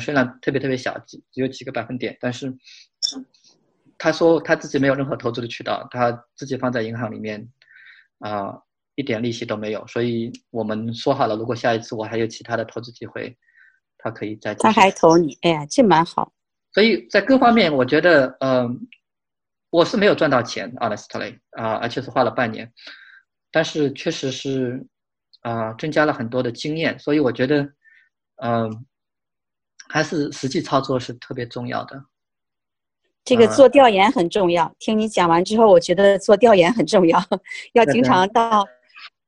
虽然特别特别小，只只有几个百分点，但是他说他自己没有任何投资的渠道，他自己放在银行里面，啊，一点利息都没有。所以我们说好了，如果下一次我还有其他的投资机会，他可以再。他还投你，哎呀，这蛮好。所以在各方面，我觉得，嗯，我是没有赚到钱，honestly 啊，而且是花了半年，但是确实是啊，增加了很多的经验。所以我觉得，嗯，还是实际操作是特别重要的。这个做调研很重要。听你讲完之后，我觉得做调研很重要，要经常到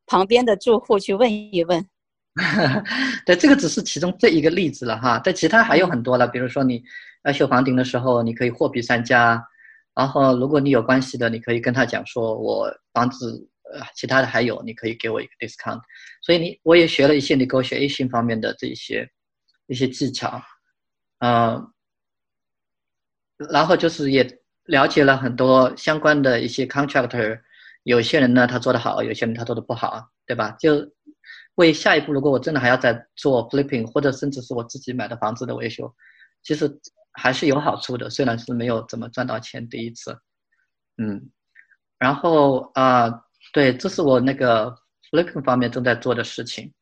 旁边的住户去问一问。对，这个只是其中这一个例子了哈，但其他还有很多了，比如说你。要修房顶的时候，你可以货比三家，然后如果你有关系的，你可以跟他讲说，我房子呃其他的还有，你可以给我一个 discount。所以你我也学了一些 negotiation 方面的这些一些技巧，嗯，然后就是也了解了很多相关的一些 contractor，有些人呢他做的好，有些人他做的不好，对吧？就为下一步如果我真的还要再做 flipping，或者甚至是我自己买的房子的维修，其实。还是有好处的，虽然是没有怎么赚到钱第一次，嗯，然后啊，对，这是我那个 flipping 方面正在做的事情。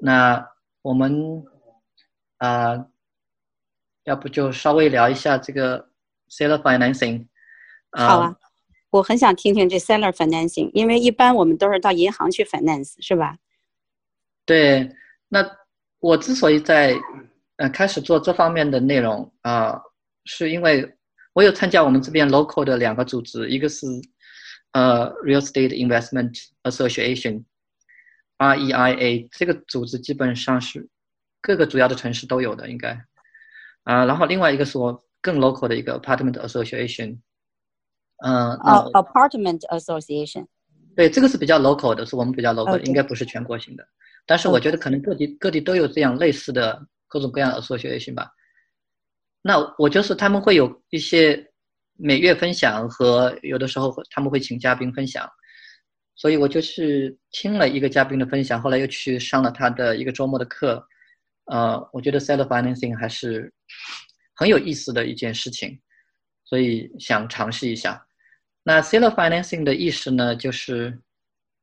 那我们啊，要不就稍微聊一下这个 seller financing。好啊，我很想听听这 seller financing，因为一般我们都是到银行去 finance，是吧？对，那我之所以在。呃，开始做这方面的内容啊，是因为我有参加我们这边 local 的两个组织，一个是呃 Real Estate Investment Association，REIA 这个组织基本上是各个主要的城市都有的，应该啊，然后另外一个是我更 local 的一个 Apartment Association，嗯，Apartment Association，对，这个是比较 local 的，是我们比较 local，应该不是全国性的，但是我觉得可能各地各地都有这样类似的。各种各样的 association 吧。那我就是他们会有一些每月分享和有的时候他们会请嘉宾分享，所以我就是听了一个嘉宾的分享，后来又去上了他的一个周末的课。呃，我觉得 seller financing 还是很有意思的一件事情，所以想尝试一下。那 seller financing 的意思呢，就是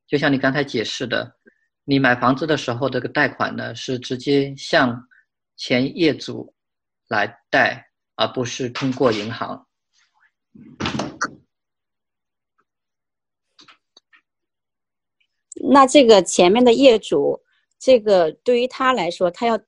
就像你刚才解释的，你买房子的时候这个贷款呢是直接向前业主来贷，而不是通过银行。那这个前面的业主，这个对于他来说，他要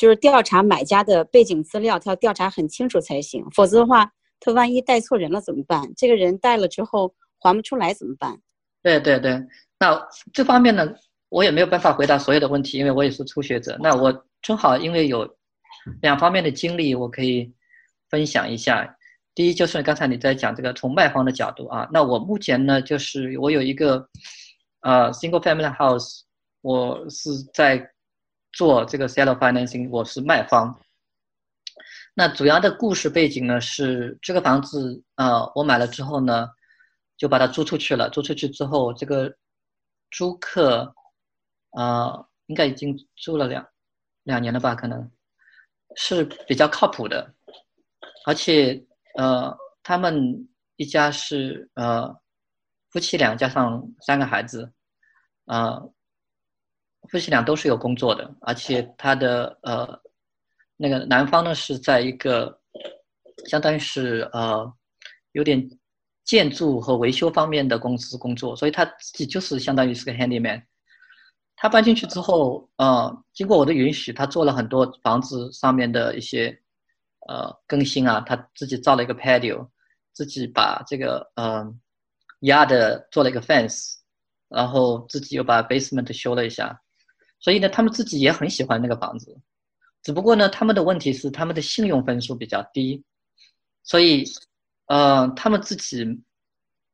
就是调查买家的背景资料，他要调查很清楚才行。否则的话，他万一带错人了怎么办？这个人贷了之后还不出来怎么办？对对对，那这方面呢，我也没有办法回答所有的问题，因为我也是初学者。那我。正好，因为有两方面的经历，我可以分享一下。第一，就是刚才你在讲这个从卖方的角度啊，那我目前呢，就是我有一个呃 single family house，我是在做这个 seller financing，我是卖方。那主要的故事背景呢是这个房子呃，我买了之后呢，就把它租出去了。租出去之后，这个租客啊，应该已经租了两。两年了吧，可能是比较靠谱的，而且呃，他们一家是呃夫妻俩加上三个孩子，呃，夫妻俩都是有工作的，而且他的呃那个男方呢是在一个相当于是呃有点建筑和维修方面的公司工作，所以他自己就是相当于是个 handyman。他搬进去之后，呃，经过我的允许，他做了很多房子上面的一些呃更新啊。他自己造了一个 patio，自己把这个呃压的做了一个 fence，然后自己又把 basement 修了一下。所以呢，他们自己也很喜欢那个房子，只不过呢，他们的问题是他们的信用分数比较低，所以呃，他们自己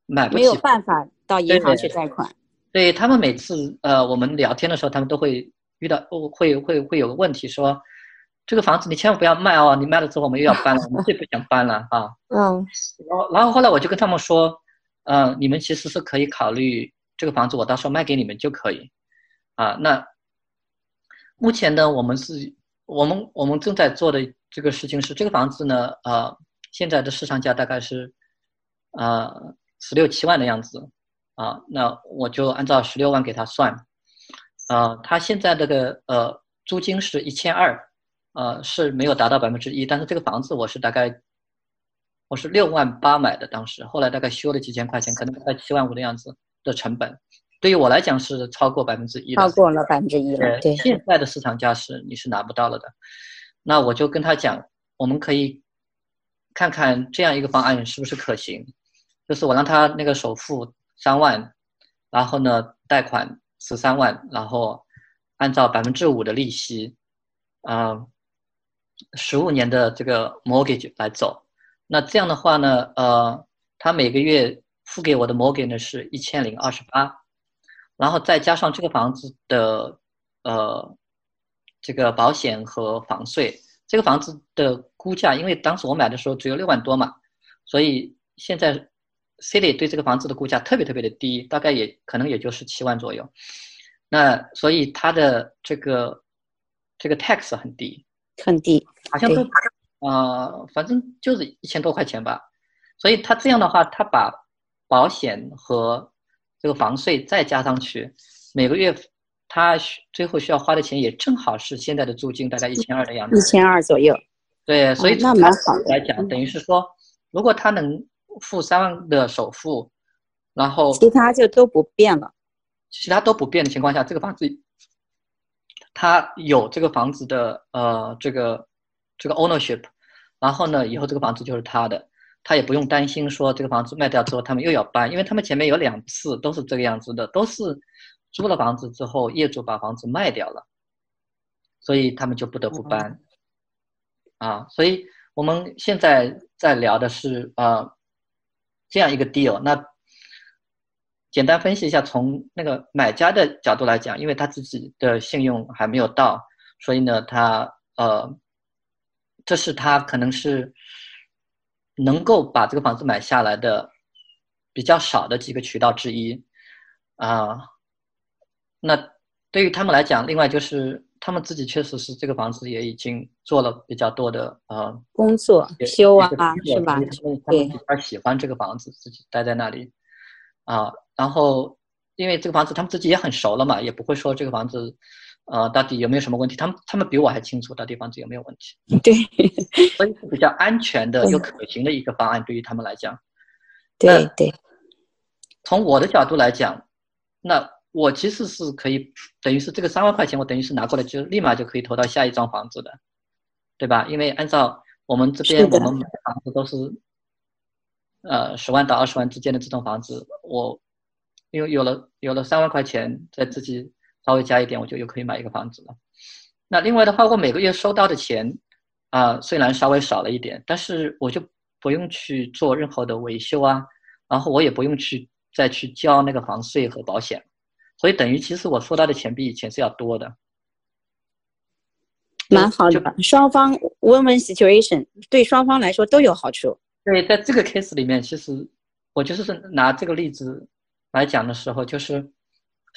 买不起，没有办法到银行去贷款。对他们每次呃，我们聊天的时候，他们都会遇到，会会会有个问题，说这个房子你千万不要卖哦，你卖了之后我们又要搬了，我们最不想搬了啊。嗯。然后然后后来我就跟他们说，嗯，你们其实是可以考虑这个房子，我到时候卖给你们就可以。啊，那目前呢，我们是我们我们正在做的这个事情是，这个房子呢，呃，现在的市场价大概是，呃，十六七万的样子，啊，那我就按照十六万给他算，呃，他现在这个呃租金是一千二，呃，是没有达到百分之一，但是这个房子我是大概，我是六万八买的，当时后来大概修了几千块钱，可能在七万五的样子的成本。对于我来讲是超过百分之一，超过了百分之一了。对，现在的市场价是你是拿不到了的。那我就跟他讲，我们可以看看这样一个方案是不是可行。就是我让他那个首付三万，然后呢贷款十三万，然后按照百分之五的利息，啊，十五年的这个 mortgage 来走。那这样的话呢，呃，他每个月付给我的 mortgage 呢是一千零二十八。然后再加上这个房子的，呃，这个保险和房税，这个房子的估价，因为当时我买的时候只有六万多嘛，所以现在 City 对这个房子的估价特别特别的低，大概也可能也就是七万左右。那所以它的这个这个 tax 很低，很低，好像都呃，反正就是一千多块钱吧。所以他这样的话，他把保险和这个房税再加上去，每个月他最后需要花的钱也正好是现在的租金大概一千二的样子，一千二左右。对，所以那蛮好来讲，等于是说，如果他能付三万的首付，然后其他就都不变了，其他都不变的情况下，这个房子他有这个房子的呃这个这个 ownership，然后呢，以后这个房子就是他的。他也不用担心说这个房子卖掉之后他们又要搬，因为他们前面有两次都是这个样子的，都是租了房子之后业主把房子卖掉了，所以他们就不得不搬。啊，所以我们现在在聊的是啊这样一个 deal。那简单分析一下，从那个买家的角度来讲，因为他自己的信用还没有到，所以呢，他呃，这是他可能是。能够把这个房子买下来的比较少的几个渠道之一，啊，那对于他们来讲，另外就是他们自己确实是这个房子也已经做了比较多的呃工作修啊，是吧？对，比较喜欢这个房子，自己待在那里啊，然后因为这个房子他们自己也很熟了嘛，也不会说这个房子。呃，到底有没有什么问题？他们他们比我还清楚到底房子有没有问题。对，所以是比较安全的 又可行的一个方案，对于他们来讲。对对。从我的角度来讲，那我其实是可以，等于是这个三万块钱，我等于是拿过来就立马就可以投到下一幢房子的，对吧？因为按照我们这边我们买房子都是，呃，十万到二十万之间的这种房子，我因为有了有了三万块钱在自己。稍微加一点，我就又可以买一个房子了。那另外的话，我每个月收到的钱啊，虽然稍微少了一点，但是我就不用去做任何的维修啊，然后我也不用去再去交那个房税和保险，所以等于其实我收到的钱比以前是要多的。蛮好的，双方 win-win situation，对双方来说都有好处。对，在这个 case 里面，其实我就是拿这个例子来讲的时候，就是。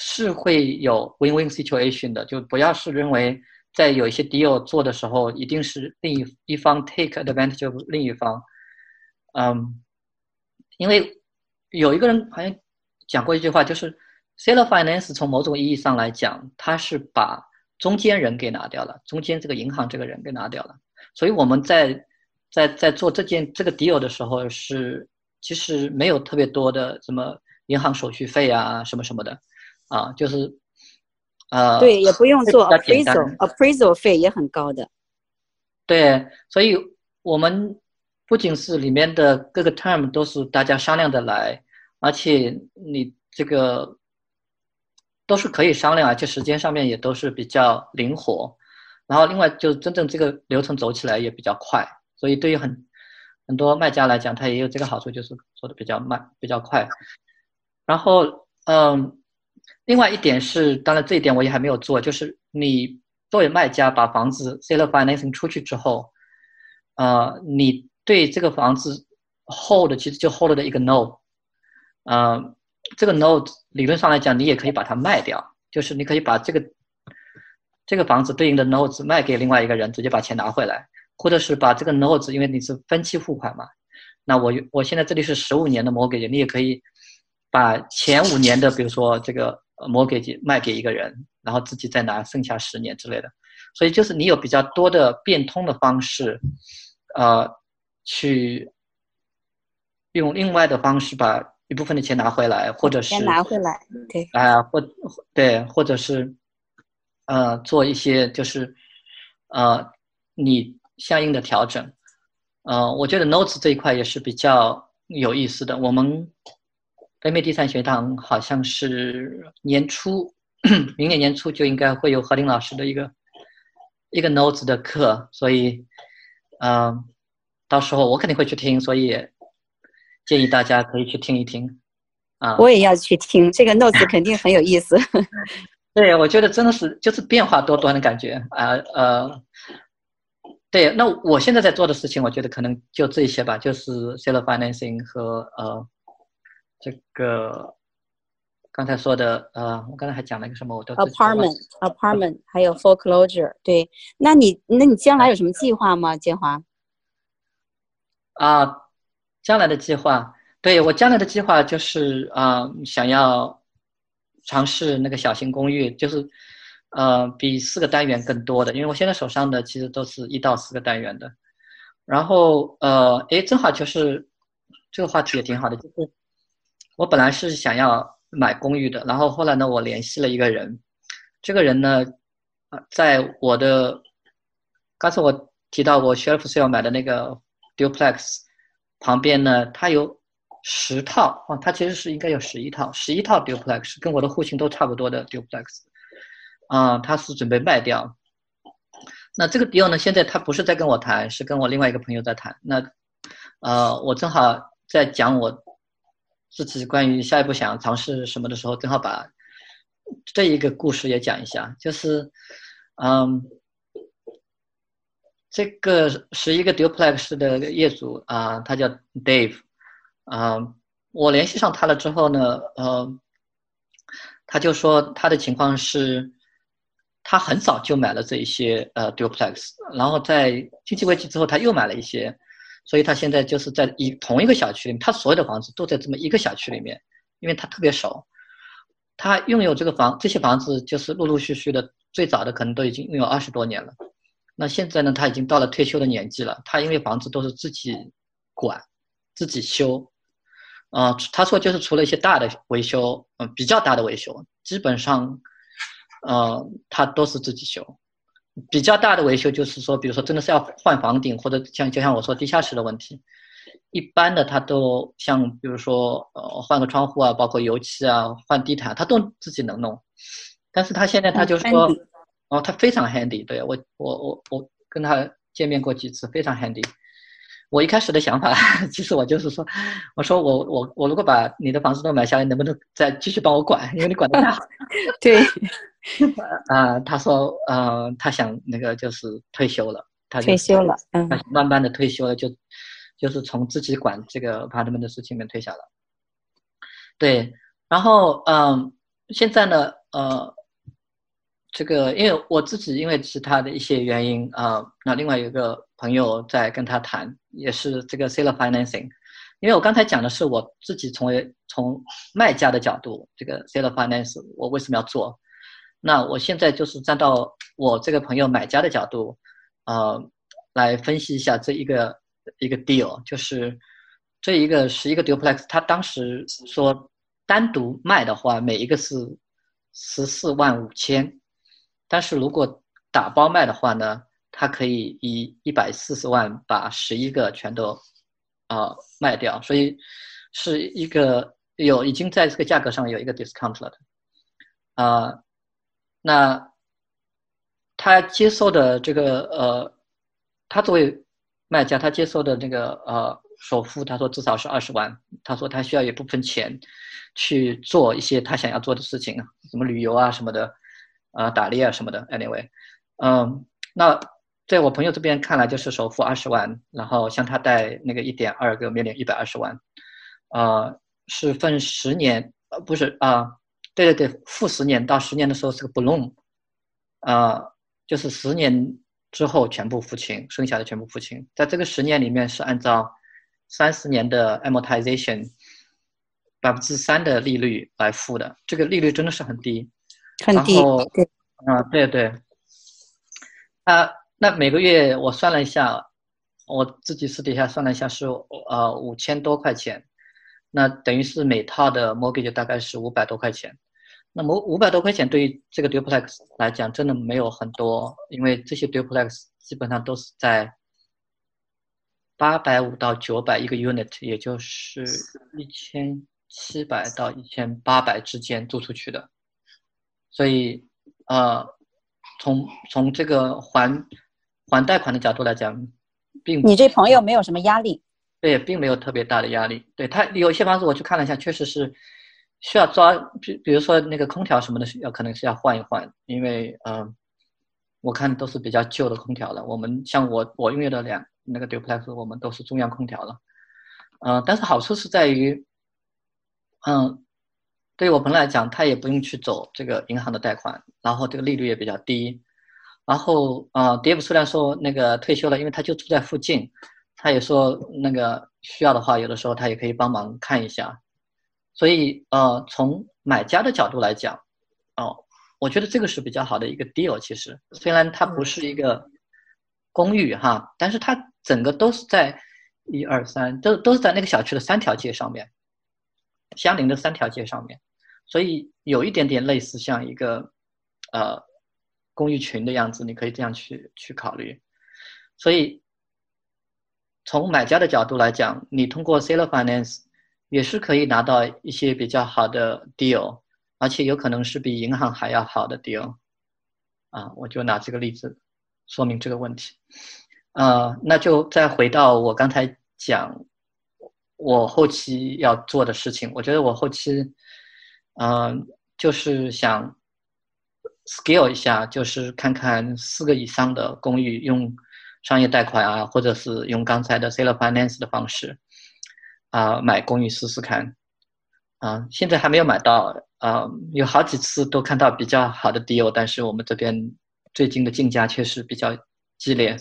是会有 win-win situation 的，就不要是认为在有一些 deal 做的时候，一定是另一一方 take advantage of 另一方。嗯，因为有一个人好像讲过一句话，就是 seller finance 从某种意义上来讲，他是把中间人给拿掉了，中间这个银行这个人给拿掉了。所以我们在在在做这件这个 deal 的时候，是其实没有特别多的什么银行手续费啊，什么什么的。啊，就是，呃，对，也不用做 appraisal，appraisal 费也很高的。对，所以我们不仅是里面的各个 term 都是大家商量的来，而且你这个都是可以商量，而且时间上面也都是比较灵活。然后另外就真正这个流程走起来也比较快，所以对于很很多卖家来讲，他也有这个好处，就是做的比较慢，比较快。然后，嗯。另外一点是，当然这一点我也还没有做，就是你作为卖家把房子 seller financing 出去之后，呃，你对这个房子 hold 其实就 hold 的一个 note，呃，这个 note 理论上来讲，你也可以把它卖掉，就是你可以把这个这个房子对应的 notes 卖给另外一个人，直接把钱拿回来，或者是把这个 notes，因为你是分期付款嘛，那我我现在这里是十五年的 mortgage，你也可以把前五年的，比如说这个 mortgage 卖给一个人，然后自己再拿剩下十年之类的。所以就是你有比较多的变通的方式，呃，去用另外的方式把一部分的钱拿回来，或者是先拿回来，对，啊，或对，或者是呃，做一些就是呃，你相应的调整。呃，我觉得 notes 这一块也是比较有意思的。我们北美第三学堂好像是年初，明年年初就应该会有何林老师的一个。一个 notes 的课，所以，嗯，到时候我肯定会去听，所以建议大家可以去听一听，啊，我也要去听这个 notes，肯定很有意思。对，我觉得真的是就是变化多端的感觉啊，呃，对，那我现在在做的事情，我觉得可能就这些吧，就是 seller financing 和呃这个。刚才说的，呃，我刚才还讲了一个什么？我都 apartment，apartment，还有 foreclosure。对，那你，那你将来有什么计划吗，建华？啊，将来的计划，对我将来的计划就是啊，想要尝试那个小型公寓，就是呃，比四个单元更多的，因为我现在手上的其实都是一到四个单元的。然后，呃，哎，正好就是这个话题也挺好的，就是我本来是想要。买公寓的，然后后来呢，我联系了一个人，这个人呢，啊，在我的刚才我提到我 shelf sale 买的那个 duplex 旁边呢，他有十套啊，他其实是应该有十一套，十一套 duplex 跟我的户型都差不多的 duplex，啊，他是准备卖掉。那这个 deal 呢，现在他不是在跟我谈，是跟我另外一个朋友在谈。那，呃，我正好在讲我。自己关于下一步想尝试什么的时候，正好把这一个故事也讲一下。就是，嗯，这个是一个 duplex 的业主啊，他叫 Dave，啊，我联系上他了之后呢，呃，他就说他的情况是，他很早就买了这一些呃 duplex，然后在经济危机之后他又买了一些。所以他现在就是在一同一个小区里面，他所有的房子都在这么一个小区里面，因为他特别熟，他拥有这个房这些房子就是陆陆续续的，最早的可能都已经拥有二十多年了。那现在呢，他已经到了退休的年纪了，他因为房子都是自己管、自己修，啊，他说就是除了一些大的维修，嗯，比较大的维修，基本上，呃，他都是自己修。比较大的维修就是说，比如说真的是要换房顶，或者像就像我说地下室的问题，一般的他都像比如说呃换个窗户啊，包括油漆啊，换地毯，他都自己能弄。但是他现在他就说，哦，他非常 handy，对我我我我跟他见面过几次，非常 handy。我一开始的想法，其实我就是说，我说我我我如果把你的房子都买下来，能不能再继续帮我管？因为你管的太好。对。啊，他说，呃，他想那个就是退休了，他退休了，嗯，慢慢的退休了，就就是从自己管这个 apartment 的事情里面退下了。对，然后，嗯，现在呢，呃，这个因为我自己因为其他的一些原因啊，那另外有一个朋友在跟他谈，也是这个 seller financing，因为我刚才讲的是我自己从从卖家的角度，这个 seller finance 我为什么要做？那我现在就是站到我这个朋友买家的角度，呃，来分析一下这一个一个 deal，就是这一个十一个 duplex，他当时说单独卖的话，每一个是十四万五千，但是如果打包卖的话呢，他可以以一百四十万把十一个全都啊卖掉，所以是一个有已经在这个价格上有一个 discount 了的，啊。那他接受的这个呃，他作为卖家，他接受的那个呃首付，他说至少是二十万。他说他需要一部分钱去做一些他想要做的事情啊，什么旅游啊什么的，啊打猎啊什么的。Anyway，嗯，那在我朋友这边看来，就是首付二十万，然后向他贷那个一点二个 million 一百二十万，啊，是分十年，呃不是啊。对对对，付十年到十年的时候是个 balloon，啊，就是十年之后全部付清，剩下的全部付清。在这个十年里面是按照三十年的 amortization 百分之三的利率来付的，这个利率真的是很低，很低。对，啊，对对。啊，那每个月我算了一下，我自己私底下算了一下是呃五千多块钱，那等于是每套的 mortgage 大概是五百多块钱。那么五百多块钱对于这个 duplex 来讲，真的没有很多，因为这些 duplex 基本上都是在八百五到九百一个 unit，也就是一千七百到一千八百之间租出去的。所以，呃，从从这个还还贷款的角度来讲，并你这朋友没有什么压力，对，并没有特别大的压力。对他有些房子我去看了一下，确实是。需要抓，比比如说那个空调什么的，要可能是要换一换，因为嗯，我看都是比较旧的空调了。我们像我我拥有的两那个 duplex，我们都是中央空调了，嗯，但是好处是在于，嗯，对于我朋友来讲，他也不用去走这个银行的贷款，然后这个利率也比较低，然后啊，D F 虽然说那个退休了，因为他就住在附近，他也说那个需要的话，有的时候他也可以帮忙看一下。所以，呃，从买家的角度来讲，哦，我觉得这个是比较好的一个 deal。其实，虽然它不是一个公寓哈，但是它整个都是在一二三，都都是在那个小区的三条街上面，相邻的三条街上面，所以有一点点类似像一个呃公寓群的样子，你可以这样去去考虑。所以，从买家的角度来讲，你通过 seller finance。也是可以拿到一些比较好的 deal，而且有可能是比银行还要好的 deal，啊，我就拿这个例子说明这个问题。呃，那就再回到我刚才讲我后期要做的事情。我觉得我后期，嗯，就是想 scale 一下，就是看看四个以上的公寓用商业贷款啊，或者是用刚才的 seller finance 的方式。啊，买公寓试试看，啊，现在还没有买到，啊，有好几次都看到比较好的 deal，但是我们这边最近的竞价确实比较激烈，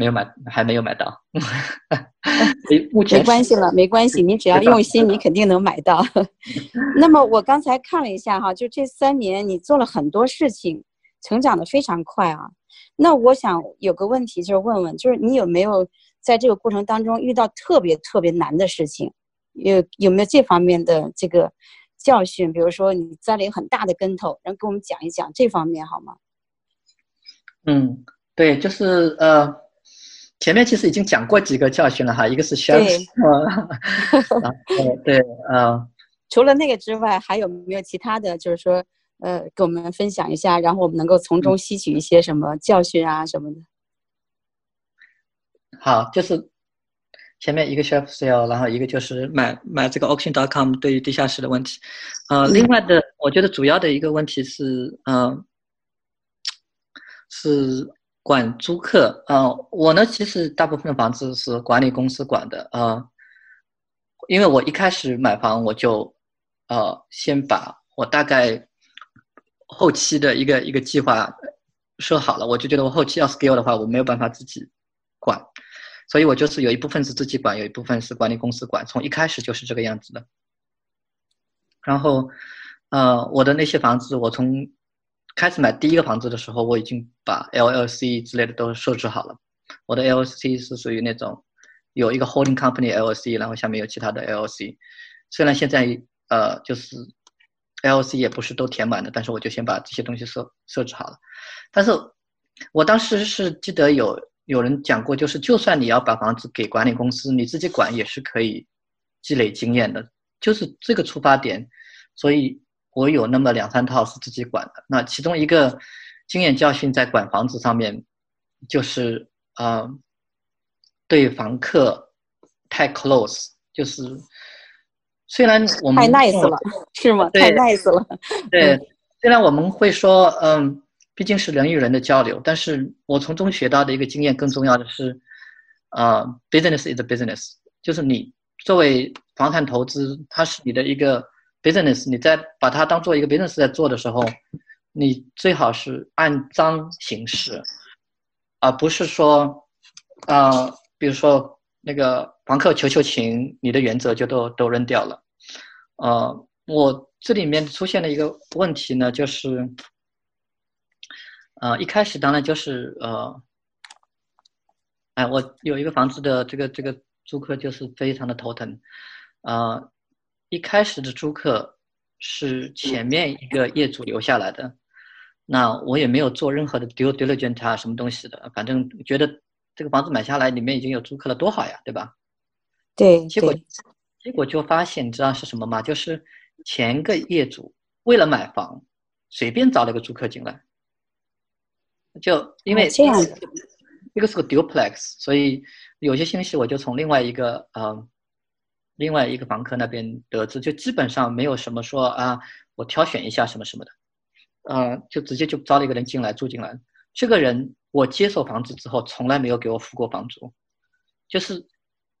没有买，还没有买到。目前没关系了，没关系，你只要用心，你肯定能买到。那么我刚才看了一下哈，就这三年你做了很多事情，成长的非常快啊。那我想有个问题就是问问，就是你有没有？在这个过程当中遇到特别特别难的事情，有有没有这方面的这个教训？比如说你栽了一个很大的跟头，能给我们讲一讲这方面好吗？嗯，对，就是呃，前面其实已经讲过几个教训了哈，一个是消失，对。对呃，除了那个之外，还有没有其他的就是说呃，给我们分享一下，然后我们能够从中吸取一些什么教训啊什么的？好，就是前面一个 chef sale，然后一个就是买买这个 auction.com 对于地下室的问题，呃，另外的我觉得主要的一个问题是，嗯，是管租客，呃，我呢其实大部分的房子是管理公司管的，呃，因为我一开始买房我就，呃，先把我大概后期的一个一个计划设好了，我就觉得我后期要 scale 的话，我没有办法自己管。所以我就是有一部分是自己管，有一部分是管理公司管，从一开始就是这个样子的。然后，呃，我的那些房子，我从开始买第一个房子的时候，我已经把 LLC 之类的都设置好了。我的 LLC 是属于那种有一个 holding company LLC，然后下面有其他的 LLC。虽然现在呃就是 LLC 也不是都填满的，但是我就先把这些东西设设置好了。但是我当时是记得有。有人讲过，就是就算你要把房子给管理公司，你自己管也是可以积累经验的，就是这个出发点。所以我有那么两三套是自己管的。那其中一个经验教训在管房子上面，就是呃，对房客太 close，就是虽然我们太 nice 了，是吗？太 nice 了。对，虽然我们会说，嗯。毕竟是人与人的交流，但是我从中学到的一个经验，更重要的是，呃，business is a business，就是你作为房产投资，它是你的一个 business，你在把它当做一个 business 在做的时候，你最好是按章行事，而不是说，啊，比如说那个房客求求情，你的原则就都都扔掉了。呃，我这里面出现了一个问题呢，就是，呃，一开始当然就是呃，哎，我有一个房子的这个这个租客就是非常的头疼，啊，一开始的租客是前面一个业主留下来的。那我也没有做任何的 due diligence 啊，什么东西的，反正觉得这个房子买下来，里面已经有租客了，多好呀，对吧？对。结果结果就发现，你知道是什么吗？就是前个业主为了买房，随便找了个租客进来，就因为这个是个 duplex，所以有些信息我就从另外一个呃另外一个房客那边得知，就基本上没有什么说啊，我挑选一下什么什么的。呃，就直接就招了一个人进来住进来。这个人我接手房子之后，从来没有给我付过房租，就是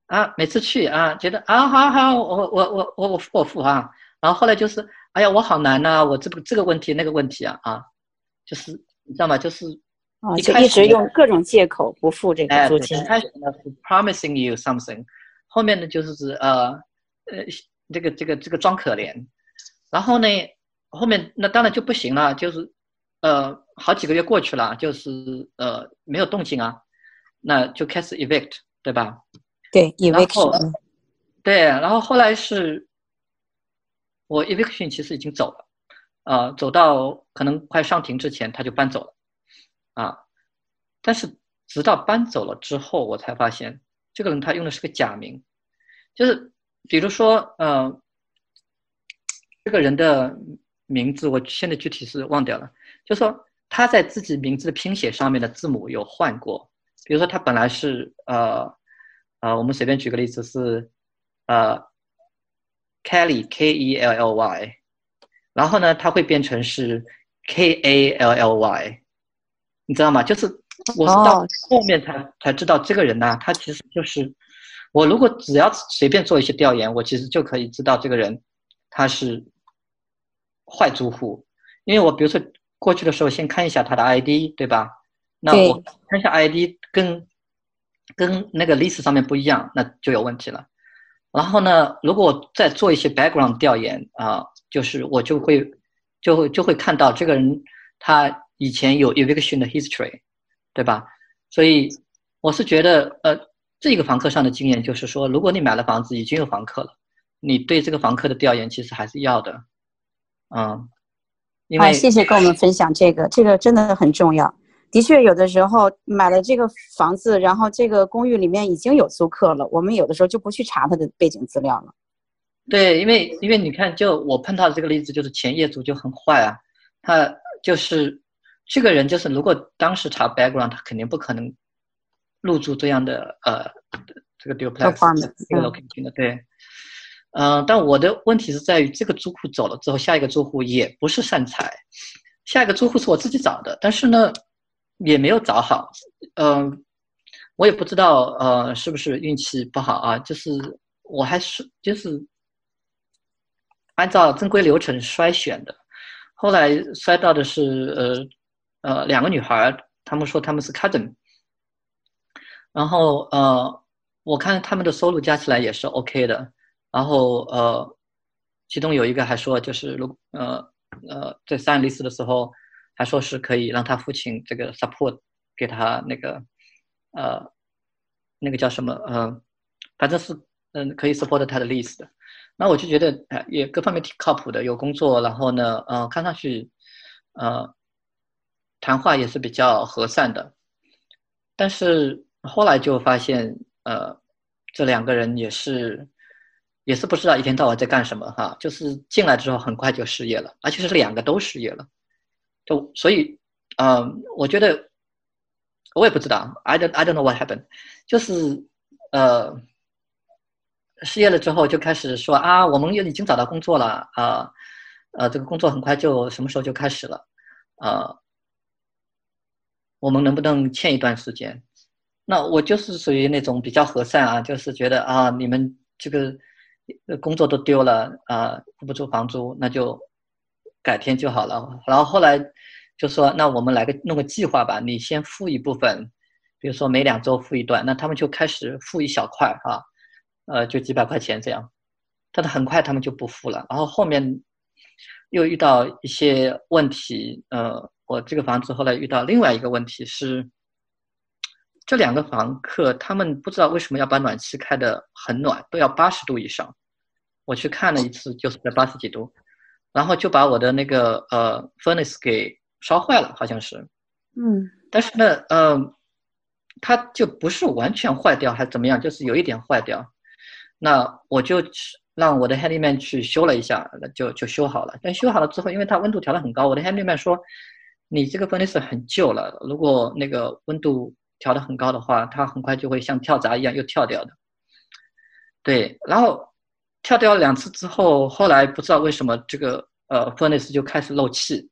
啊，每次去啊，觉得啊，好好，我我我我我付我付啊。然后后来就是，哎呀，我好难呐，我这个这个问题那个问题啊啊，就是你知道吗？就是啊，就一直用各种借口不付这个租金。开始呢是 promising you something，后面呢就是指呃呃这个这个这个装可怜，然后呢。后面那当然就不行了，就是，呃，好几个月过去了，就是呃没有动静啊，那就开始 evict，对吧？对，eviction。对，然后后来是，我 eviction 其实已经走了，呃，走到可能快上庭之前他就搬走了，啊，但是直到搬走了之后，我才发现这个人他用的是个假名，就是比如说，呃，这个人的。名字我现在具体是忘掉了，就说他在自己名字的拼写上面的字母有换过，比如说他本来是呃呃，我们随便举个例子是呃，Kelly K E L L Y，然后呢他会变成是 K A L L Y，你知道吗？就是我是到后面才才知道这个人呢，他其实就是我如果只要随便做一些调研，我其实就可以知道这个人他是。坏租户，因为我比如说过去的时候先看一下他的 ID，对吧？那我看一下 ID 跟跟那个 list 上面不一样，那就有问题了。然后呢，如果我再做一些 background 调研啊，就是我就会就会就会看到这个人他以前有 eviction 的 history，对吧？所以我是觉得呃，这个房客上的经验就是说，如果你买了房子已经有房客了，你对这个房客的调研其实还是要的。嗯，好，谢谢跟我们分享这个，这个真的很重要。的确，有的时候买了这个房子，然后这个公寓里面已经有租客了，我们有的时候就不去查他的背景资料了。对，因为因为你看，就我碰到的这个例子，就是前业主就很坏啊，他就是这个人，就是如果当时查 background，他肯定不可能入住这样的呃这个 duplex 这个 location 的，对。嗯，但我的问题是在于，这个租户走了之后，下一个租户也不是善财，下一个租户是我自己找的，但是呢，也没有找好。嗯，我也不知道，呃，是不是运气不好啊？就是我还是就是按照正规流程筛选的，后来筛到的是呃呃两个女孩，她们说她们是 cousin，然后呃，我看他们的收入加起来也是 OK 的。然后呃，其中有一个还说，就是如呃呃在三利斯的时候，还说是可以让他父亲这个 support 给他那个呃那个叫什么呃，反正是嗯可以 support 他的 list 的。那我就觉得哎也各方面挺靠谱的，有工作，然后呢呃看上去呃谈话也是比较和善的。但是后来就发现呃这两个人也是。也是不知道一天到晚在干什么哈，就是进来之后很快就失业了，而且是两个都失业了，就所以，嗯，我觉得我也不知道，I don't I don't know what happened，就是呃失业了之后就开始说啊，我们也已经找到工作了啊，呃，这个工作很快就什么时候就开始了，啊，我们能不能欠一段时间？那我就是属于那种比较和善啊，就是觉得啊，你们这个。工作都丢了啊，付不出房租，那就改天就好了。然后后来就说，那我们来个弄个计划吧，你先付一部分，比如说每两周付一段，那他们就开始付一小块啊，呃，就几百块钱这样。但是很快他们就不付了，然后后面又遇到一些问题，呃，我这个房子后来遇到另外一个问题是。这两个房客，他们不知道为什么要把暖气开得很暖，都要八十度以上。我去看了一次，就是在八十几度，然后就把我的那个呃 furnace 给烧坏了，好像是。嗯。但是呢，呃，它就不是完全坏掉，还是怎么样，就是有一点坏掉。那我就让我的 handyman 去修了一下，就就修好了。但修好了之后，因为它温度调得很高，我的 handyman 说，你这个 furnace 很旧了，如果那个温度调的很高的话，它很快就会像跳闸一样又跳掉的。对，然后跳掉两次之后，后来不知道为什么这个呃 furnace 就开始漏气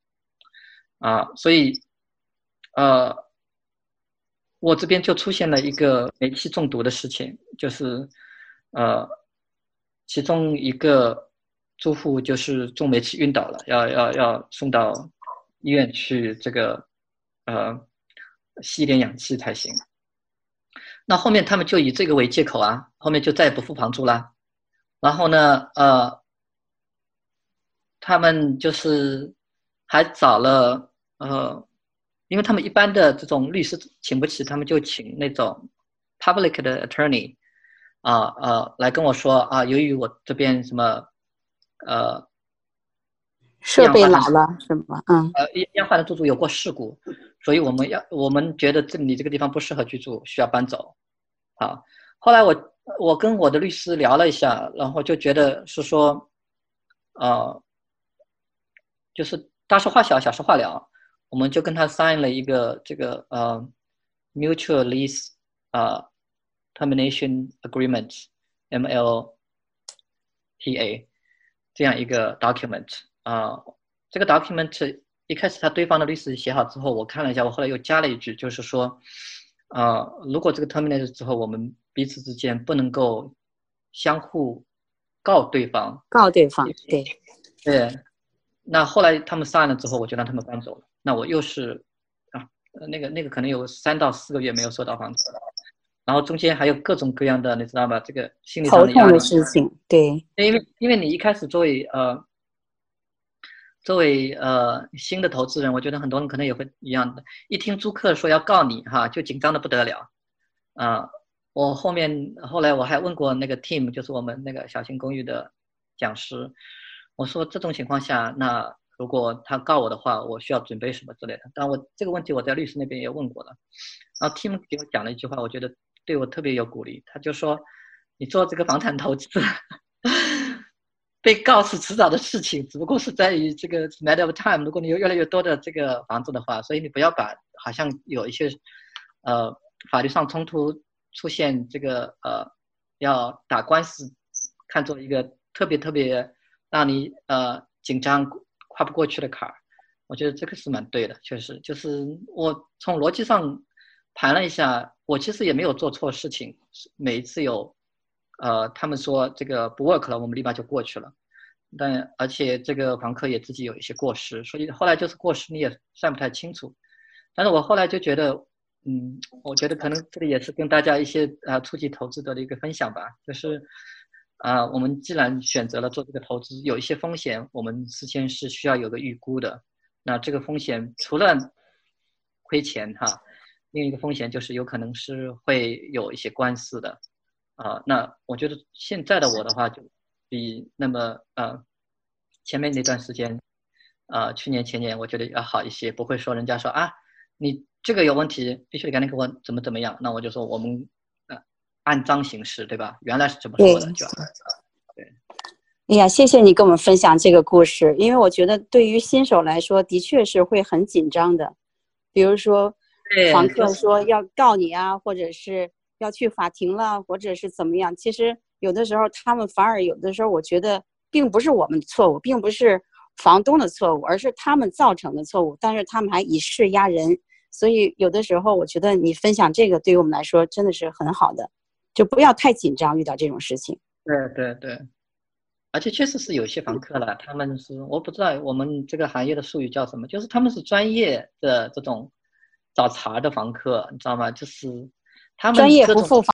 啊，所以呃我这边就出现了一个煤气中毒的事情，就是呃其中一个住户就是中煤气晕倒了，要要要送到医院去这个呃。吸一点氧气才行。那后面他们就以这个为借口啊，后面就再也不付房租了。然后呢，呃，他们就是还找了呃，因为他们一般的这种律师请不起，他们就请那种 public 的 attorney 啊呃来跟我说啊，由于我这边什么呃设备老了是吗？嗯，呃，烟花的住处有过事故。所以我们要，我们觉得这你这个地方不适合居住，需要搬走。好，后来我我跟我的律师聊了一下，然后就觉得是说，呃，就是大事化小，小事化了，我们就跟他 sign 了一个这个呃 mutual lease 啊 termination agreement，MLTA 这样一个 document 啊，这个 document。一开始他对方的律师写好之后，我看了一下，我后来又加了一句，就是说，呃，如果这个 terminate 之后，我们彼此之间不能够相互告对方，告对方，对，对。那后来他们 sign 了之后，我就让他们搬走了。那我又是啊，那个那个可能有三到四个月没有收到房子了，然后中间还有各种各样的，你知道吧？这个心理上的压力。的事情，对。因为因为你一开始作为呃。作为呃新的投资人，我觉得很多人可能也会一样的。一听租客说要告你哈，就紧张的不得了。啊，我后面后来我还问过那个 team，就是我们那个小型公寓的讲师，我说这种情况下，那如果他告我的话，我需要准备什么之类的。但我这个问题我在律师那边也问过了。然后 team 给我讲了一句话，我觉得对我特别有鼓励。他就说，你做这个房产投资。被告是迟早的事情，只不过是在于这个 matter of time。如果你有越来越多的这个房子的话，所以你不要把好像有一些呃法律上冲突出现这个呃要打官司看作一个特别特别让你呃紧张跨不过去的坎儿。我觉得这个是蛮对的，确实就是我从逻辑上盘了一下，我其实也没有做错事情，每一次有。呃，他们说这个不 work 了，我们立马就过去了。但而且这个房客也自己有一些过失，所以后来就是过失你也算不太清楚。但是我后来就觉得，嗯，我觉得可能这个也是跟大家一些呃初级投资者的一个分享吧。就是啊，我们既然选择了做这个投资，有一些风险，我们事先是需要有个预估的。那这个风险除了亏钱哈，另一个风险就是有可能是会有一些官司的。啊，那我觉得现在的我的话，就比那么呃前面那段时间，呃去年前年，我觉得要好一些，不会说人家说啊你这个有问题，必须得赶紧给我怎么怎么样，那我就说我们呃按章行事，对吧？原来是这么说的，就对。哎呀，谢谢你跟我们分享这个故事，因为我觉得对于新手来说，的确是会很紧张的，比如说房客说要告你啊，或者是。要去法庭了，或者是怎么样？其实有的时候他们反而有的时候，我觉得并不是我们的错误，并不是房东的错误，而是他们造成的错误。但是他们还以势压人，所以有的时候我觉得你分享这个对于我们来说真的是很好的，就不要太紧张，遇到这种事情。对对对，而且确实是有些房客了，他们是我不知道我们这个行业的术语叫什么，就是他们是专业的这种找茬的房客，你知道吗？就是他们专业不各种付房